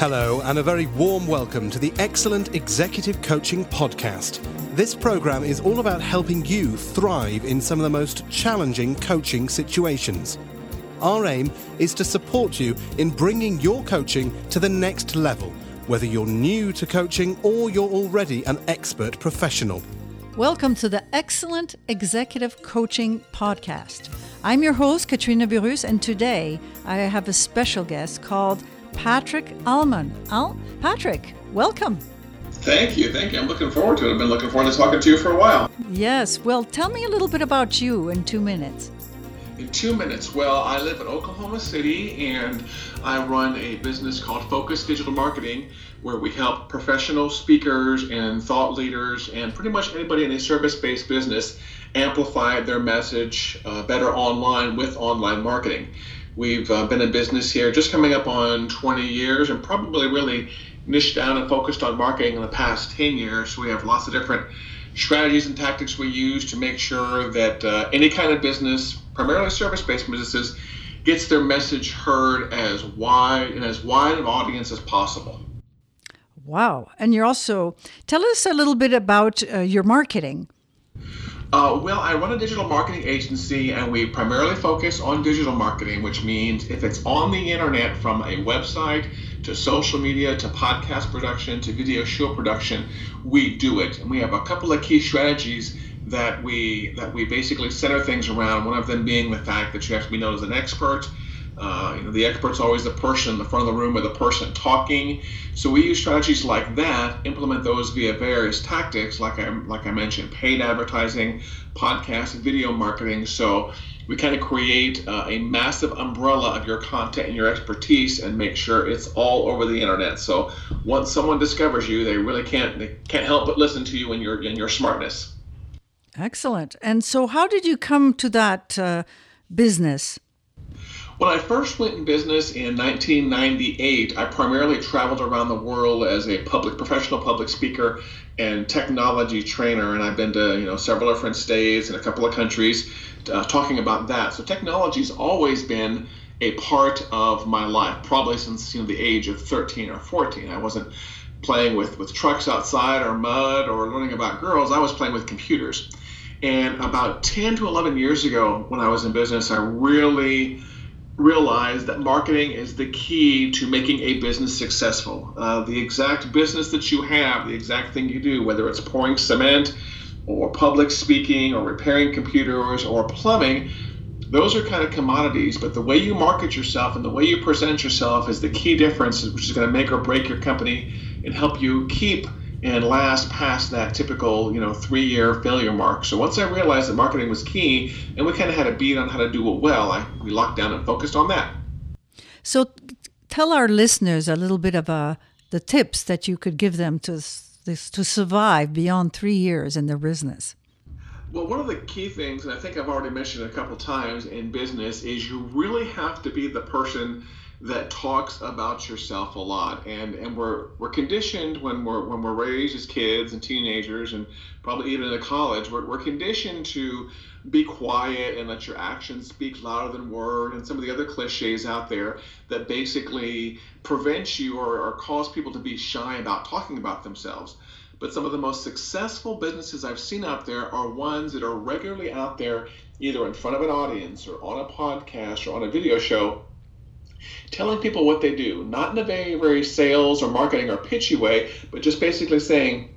Hello, and a very warm welcome to the Excellent Executive Coaching Podcast. This program is all about helping you thrive in some of the most challenging coaching situations. Our aim is to support you in bringing your coaching to the next level, whether you're new to coaching or you're already an expert professional. Welcome to the Excellent Executive Coaching Podcast. I'm your host, Katrina Burrus, and today I have a special guest called Patrick Allmond. Al- Patrick, welcome. Thank you. Thank you. I'm looking forward to it. I've been looking forward to talking to you for a while. Yes. Well, tell me a little bit about you in two minutes. In two minutes. Well, I live in Oklahoma City and I run a business called Focus Digital Marketing where we help professional speakers and thought leaders and pretty much anybody in a service based business amplify their message uh, better online with online marketing. We've uh, been in business here just coming up on 20 years and probably really niched down and focused on marketing in the past 10 years. We have lots of different strategies and tactics we use to make sure that uh, any kind of business, primarily service based businesses, gets their message heard as wide and as wide an audience as possible. Wow. And you're also, tell us a little bit about uh, your marketing. Uh, well, I run a digital marketing agency and we primarily focus on digital marketing, which means if it's on the internet from a website to social media to podcast production to video show production, we do it. And we have a couple of key strategies that we that we basically center things around. One of them being the fact that you have to be known as an expert. Uh, you know, the expert's always the person in the front of the room or the person talking. So we use strategies like that, implement those via various tactics, like I like I mentioned, paid advertising, podcast, video marketing. So we kind of create uh, a massive umbrella of your content and your expertise, and make sure it's all over the internet. So once someone discovers you, they really can't they can't help but listen to you and your and your smartness. Excellent. And so, how did you come to that uh, business? When I first went in business in 1998, I primarily traveled around the world as a public professional public speaker and technology trainer, and I've been to you know several different states and a couple of countries uh, talking about that. So technology's always been a part of my life, probably since you know the age of 13 or 14. I wasn't playing with with trucks outside or mud or learning about girls. I was playing with computers. And about 10 to 11 years ago, when I was in business, I really realize that marketing is the key to making a business successful. Uh, the exact business that you have, the exact thing you do, whether it's pouring cement or public speaking or repairing computers or plumbing, those are kind of commodities. But the way you market yourself and the way you present yourself is the key difference, which is going to make or break your company and help you keep and last past that typical, you know, three-year failure mark. So once I realized that marketing was key, and we kind of had a beat on how to do it well, I we locked down and focused on that. So, tell our listeners a little bit of uh, the tips that you could give them to to survive beyond three years in their business. Well, one of the key things, and I think I've already mentioned a couple times in business, is you really have to be the person that talks about yourself a lot. And and we're we're conditioned when we're when we're raised as kids and teenagers and probably even in college we're, we're conditioned to be quiet and let your actions speak louder than word and some of the other cliches out there that basically prevent you or, or cause people to be shy about talking about themselves. But some of the most successful businesses I've seen out there are ones that are regularly out there either in front of an audience or on a podcast or on a video show telling people what they do, not in a very, very sales or marketing or pitchy way, but just basically saying,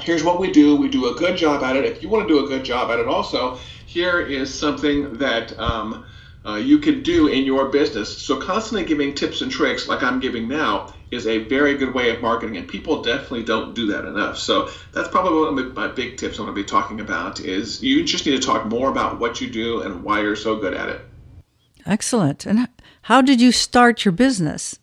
here's what we do. We do a good job at it. If you want to do a good job at it, also, here is something that um, uh, you can do in your business. So, constantly giving tips and tricks, like I'm giving now, is a very good way of marketing, and people definitely don't do that enough. So, that's probably one of my big tips I'm going to be talking about. Is you just need to talk more about what you do and why you're so good at it. Excellent. And how did you start your business?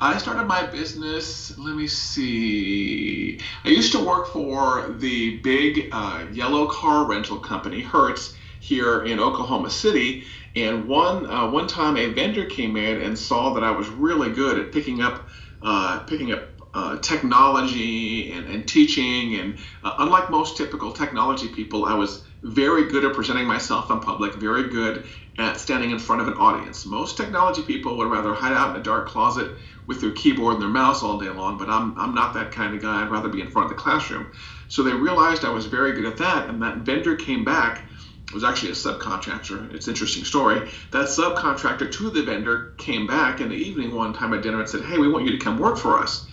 I started my business, let me see. I used to work for the big uh, yellow car rental company, Hertz, here in Oklahoma City. And one uh, one time a vendor came in and saw that I was really good at picking up uh, picking up uh, technology and, and, teaching. And uh, unlike most typical technology people, I was very good at presenting myself in public, very good at standing in front of an audience. Most technology people would rather hide out in a dark closet with their keyboard and their mouse all day long, but I'm, I'm not that kind of guy. I'd rather be in front of the classroom. So they realized I was very good at that, and that vendor came back. It was actually a subcontractor. It's an interesting story. That subcontractor to the vendor came back in the evening one time at dinner and said, Hey, we want you to come work for us.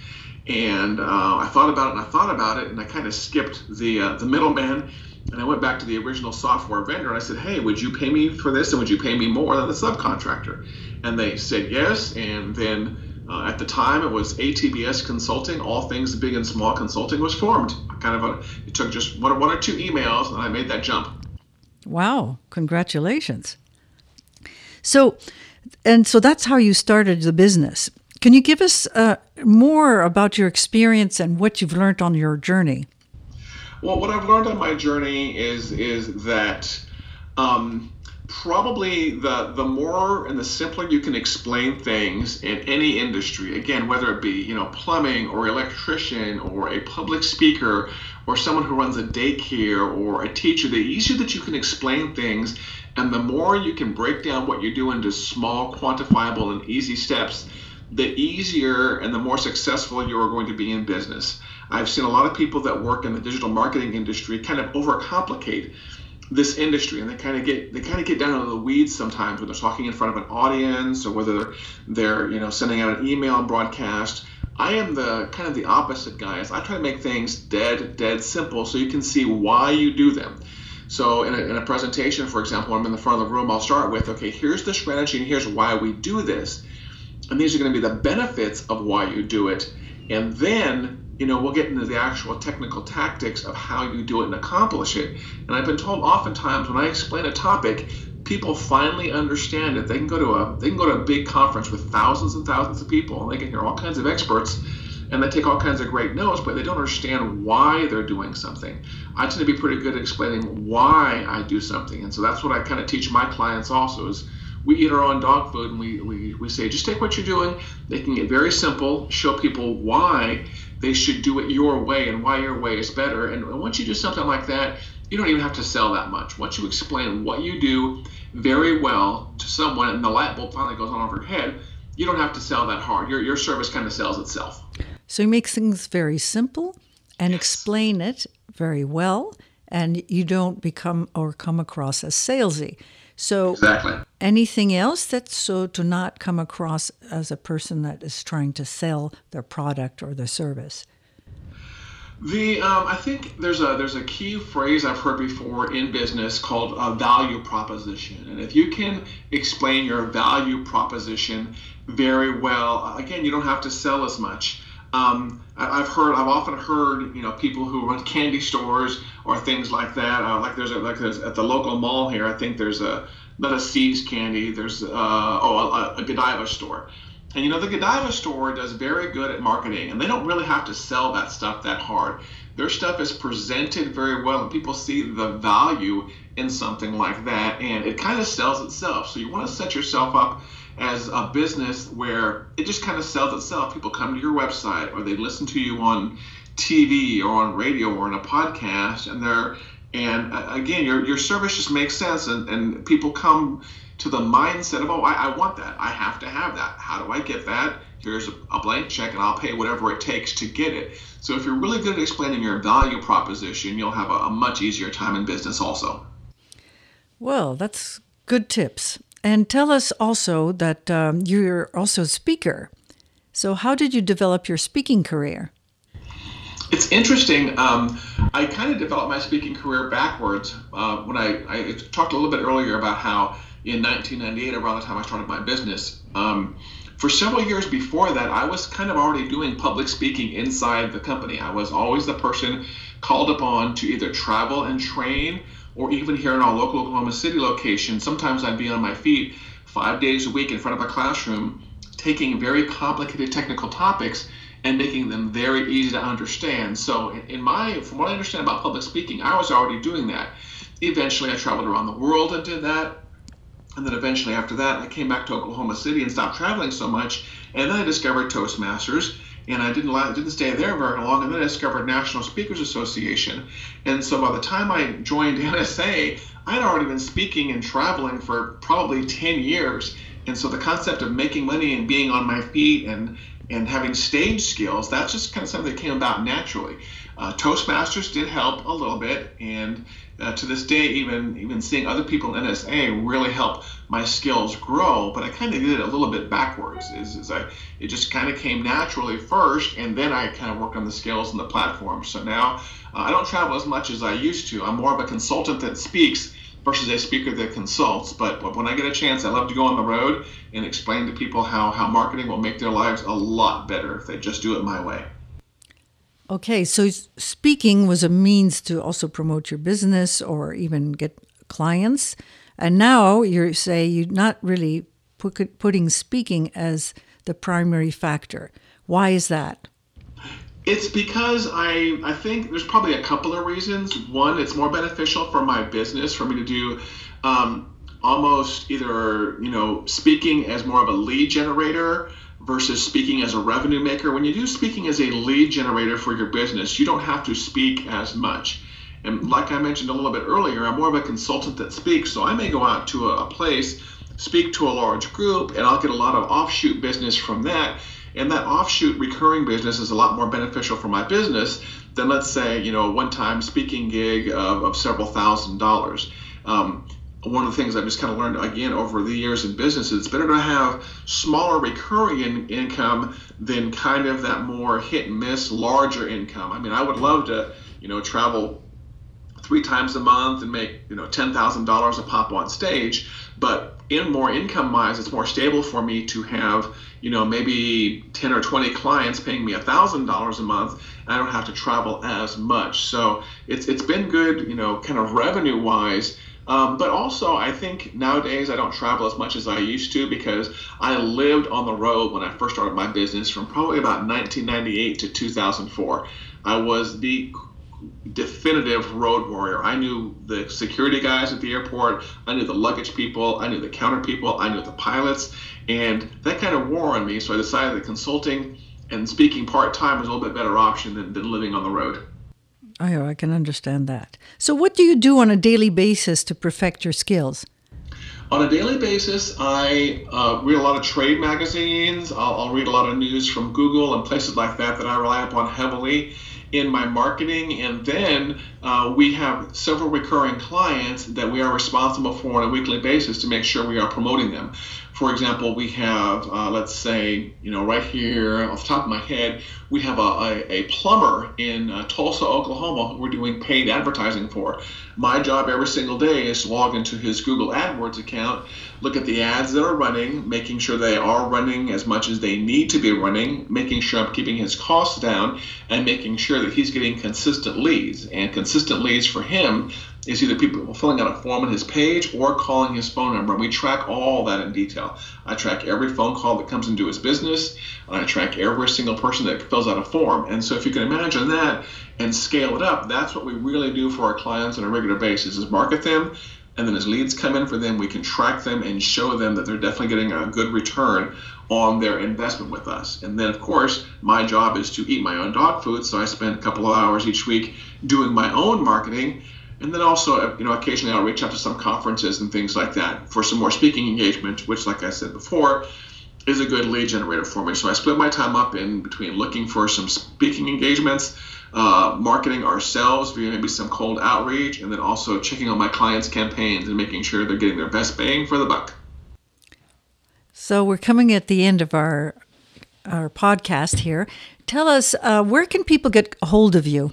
And uh, I thought about it and I thought about it, and I kind of skipped the, uh, the middleman and I went back to the original software vendor and I said, hey, would you pay me for this and would you pay me more than the subcontractor? And they said yes. And then uh, at the time, it was ATBS Consulting, All Things Big and Small Consulting was formed. Kind of a, it took just one, one or two emails and I made that jump. Wow, congratulations. So, and so that's how you started the business. Can you give us uh, more about your experience and what you've learned on your journey? Well, what I've learned on my journey is is that um, probably the the more and the simpler you can explain things in any industry, again, whether it be you know plumbing or electrician or a public speaker or someone who runs a daycare or a teacher, the easier that you can explain things, and the more you can break down what you do into small, quantifiable, and easy steps, the easier and the more successful you are going to be in business. I've seen a lot of people that work in the digital marketing industry kind of overcomplicate this industry and they kind of get they kind of get down into the weeds sometimes when they're talking in front of an audience or whether they're, you know sending out an email and broadcast. I am the kind of the opposite guys. I try to make things dead dead simple so you can see why you do them. So in a, in a presentation for example i'm in the front of the room i'll start with okay here's the strategy and here's why we do this. And these are going to be the benefits of why you do it. And then you know, we'll get into the actual technical tactics of how you do it and accomplish it. And I've been told oftentimes when I explain a topic, people finally understand it. They can go to a they can go to a big conference with thousands and thousands of people and they can hear all kinds of experts and they take all kinds of great notes, but they don't understand why they're doing something. I tend to be pretty good at explaining why I do something. And so that's what I kind of teach my clients also is we eat our own dog food and we, we, we say just take what you're doing, making it very simple, show people why they should do it your way and why your way is better. And once you do something like that, you don't even have to sell that much. Once you explain what you do very well to someone and the light bulb finally goes on over your head, you don't have to sell that hard. Your, your service kind of sells itself. So you make things very simple and yes. explain it very well, and you don't become or come across as salesy. So exactly. Anything else that's so to not come across as a person that is trying to sell their product or their service. The um, I think there's a there's a key phrase I've heard before in business called a value proposition, and if you can explain your value proposition very well, again, you don't have to sell as much. Um, I've heard, I've often heard, you know, people who run candy stores or things like that. Uh, like there's a, like there's at the local mall here. I think there's a not a See's candy. There's uh, oh a, a Godiva store, and you know the Godiva store does very good at marketing, and they don't really have to sell that stuff that hard. Their stuff is presented very well, and people see the value in something like that, and it kind of sells itself. So you want to set yourself up as a business where it just kind of sells itself. People come to your website or they listen to you on TV or on radio or in a podcast, and they're and uh, again, your your service just makes sense, and, and people come to the mindset of, oh, I, I want that. I have to have that. How do I get that? Here's a, a blank check, and I'll pay whatever it takes to get it. So if you're really good at explaining your value proposition, you'll have a, a much easier time in business also. Well, that's good tips. And tell us also that um, you're also a speaker. So, how did you develop your speaking career? It's interesting. Um, I kind of developed my speaking career backwards. Uh, when I, I, talked a little bit earlier about how in 1998, around the time I started my business, um, for several years before that, I was kind of already doing public speaking inside the company. I was always the person called upon to either travel and train or even here in our local Oklahoma City location, sometimes I'd be on my feet five days a week in front of a classroom, taking very complicated technical topics and making them very easy to understand. So, in my, from what I understand about public speaking, I was already doing that. Eventually, I traveled around the world and did that. And then eventually, after that, I came back to Oklahoma City and stopped traveling so much. And then I discovered Toastmasters and I didn't didn't stay there very long, and then I discovered National Speakers Association, and so by the time I joined NSA, I'd already been speaking and traveling for probably 10 years, and so the concept of making money and being on my feet and and having stage skills, that's just kind of something that came about naturally. Uh, Toastmasters did help a little bit, and uh, to this day, even even seeing other people in NSA really helped my skills grow. But I kind of did it a little bit backwards. Is, is I it just kind of came naturally first, and then I kind of worked on the skills and the platform. So now uh, I don't travel as much as I used to. I'm more of a consultant that speaks versus a speaker that consults. But, but when I get a chance, I love to go on the road and explain to people how, how marketing will make their lives a lot better if they just do it my way. Okay, so speaking was a means to also promote your business or even get clients. And now you say you're not really put, putting speaking as the primary factor. Why is that? It's because I I think there's probably a couple of reasons. One, it's more beneficial for my business for me to do um, almost either you know speaking as more of a lead generator versus speaking as a revenue maker. When you do speaking as a lead generator for your business, you don't have to speak as much. And like I mentioned a little bit earlier, I'm more of a consultant that speaks. So I may go out to a, a place, speak to a large group, and I'll get a lot of offshoot business from that. And that offshoot recurring business is a lot more beneficial for my business than, let's say, you know, a one time speaking gig of, of several thousand dollars. Um, one of the things I've just kind of learned again over the years in business is it's better to have smaller recurring in, income than kind of that more hit and miss larger income. I mean, I would love to, you know, travel three times a month and make, you know, $10,000 a pop on stage, but in more income wise, it's more stable for me to have, you know, maybe 10 or 20 clients paying me $1,000 a month. I don't have to travel as much. So it's, it's been good, you know, kind of revenue wise um, but also, I think nowadays I don't travel as much as I used to because I lived on the road when I first started my business from probably about 1998 to 2004. I was the definitive road warrior. I knew the security guys at the airport, I knew the luggage people, I knew the counter people, I knew the pilots, and that kind of wore on me. So I decided that consulting and speaking part time was a little bit better option than, than living on the road. Oh, I can understand that. So, what do you do on a daily basis to perfect your skills? On a daily basis, I uh, read a lot of trade magazines. I'll, I'll, read a lot of news from Google and places like that that I rely upon heavily in my marketing. And then uh, we have several recurring clients that we are responsible for on a weekly basis to make sure we are promoting them. For example, we have, uh, let's say, you know, right here off the top of my head, we have a, a, a plumber in uh, Tulsa, Oklahoma, who we're doing paid advertising for. My job every single day is to log into his Google AdWords account, look at the ads that are running, making sure they are running as much as they need to be running, making sure I'm keeping his costs down, and making sure that he's getting consistent leads. And consistent leads for him is either people filling out a form on his page or calling his phone number. And we track all that in detail. I track every phone call that comes into his business, and I track every single person that fills out a form. And so if you can imagine that and scale it up, that's what we really do for our clients on a regular basis is market them. And then as leads come in for them, we can track them and show them that they're definitely getting a good return on their investment with us. And then, of course, my job is to eat my own dog food. So I spend a couple of hours each week doing my own marketing and then also, you know, occasionally I'll reach out to some conferences and things like that for some more speaking engagement, which, like I said before, is a good lead generator for me. So I split my time up in between looking for some speaking engagements, uh, marketing ourselves via maybe some cold outreach, and then also checking on my clients' campaigns and making sure they're getting their best bang for the buck. So we're coming at the end of our our podcast here. Tell us, uh, where can people get a hold of you?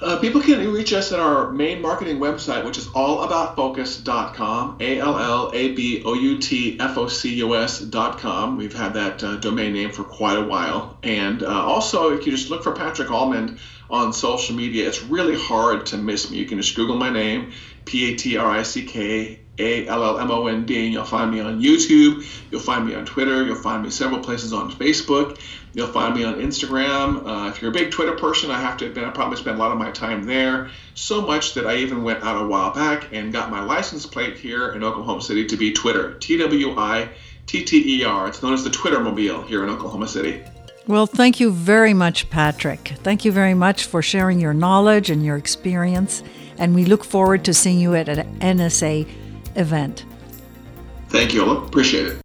Uh, people can reach us at our main marketing website, which is allaboutfocus.com, A L L A B O U T F O C U S.com. We've had that uh, domain name for quite a while. And uh, also, if you just look for Patrick Allmond on social media, it's really hard to miss me. You can just Google my name, P A L L M O N D, you'll find me on YouTube. You'll find me on Twitter. You'll find me several places on Facebook. You'll find me on Instagram. Uh, if you're a big Twitter person, I have to admit I probably spend a lot of my time there. So much that I even went out a while back and got my license plate here in Oklahoma City to be Twitter. T W I T T E R. It's known as the Twitter Mobile here in Oklahoma City. Well, thank you very much, Patrick. Thank you very much for sharing your knowledge and your experience. And we look forward to seeing you at an NSA event. Thank you. I appreciate it.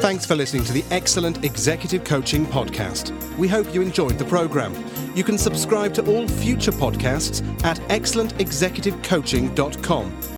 Thanks for listening to the Excellent Executive Coaching Podcast. We hope you enjoyed the program. You can subscribe to all future podcasts at excellentexecutivecoaching.com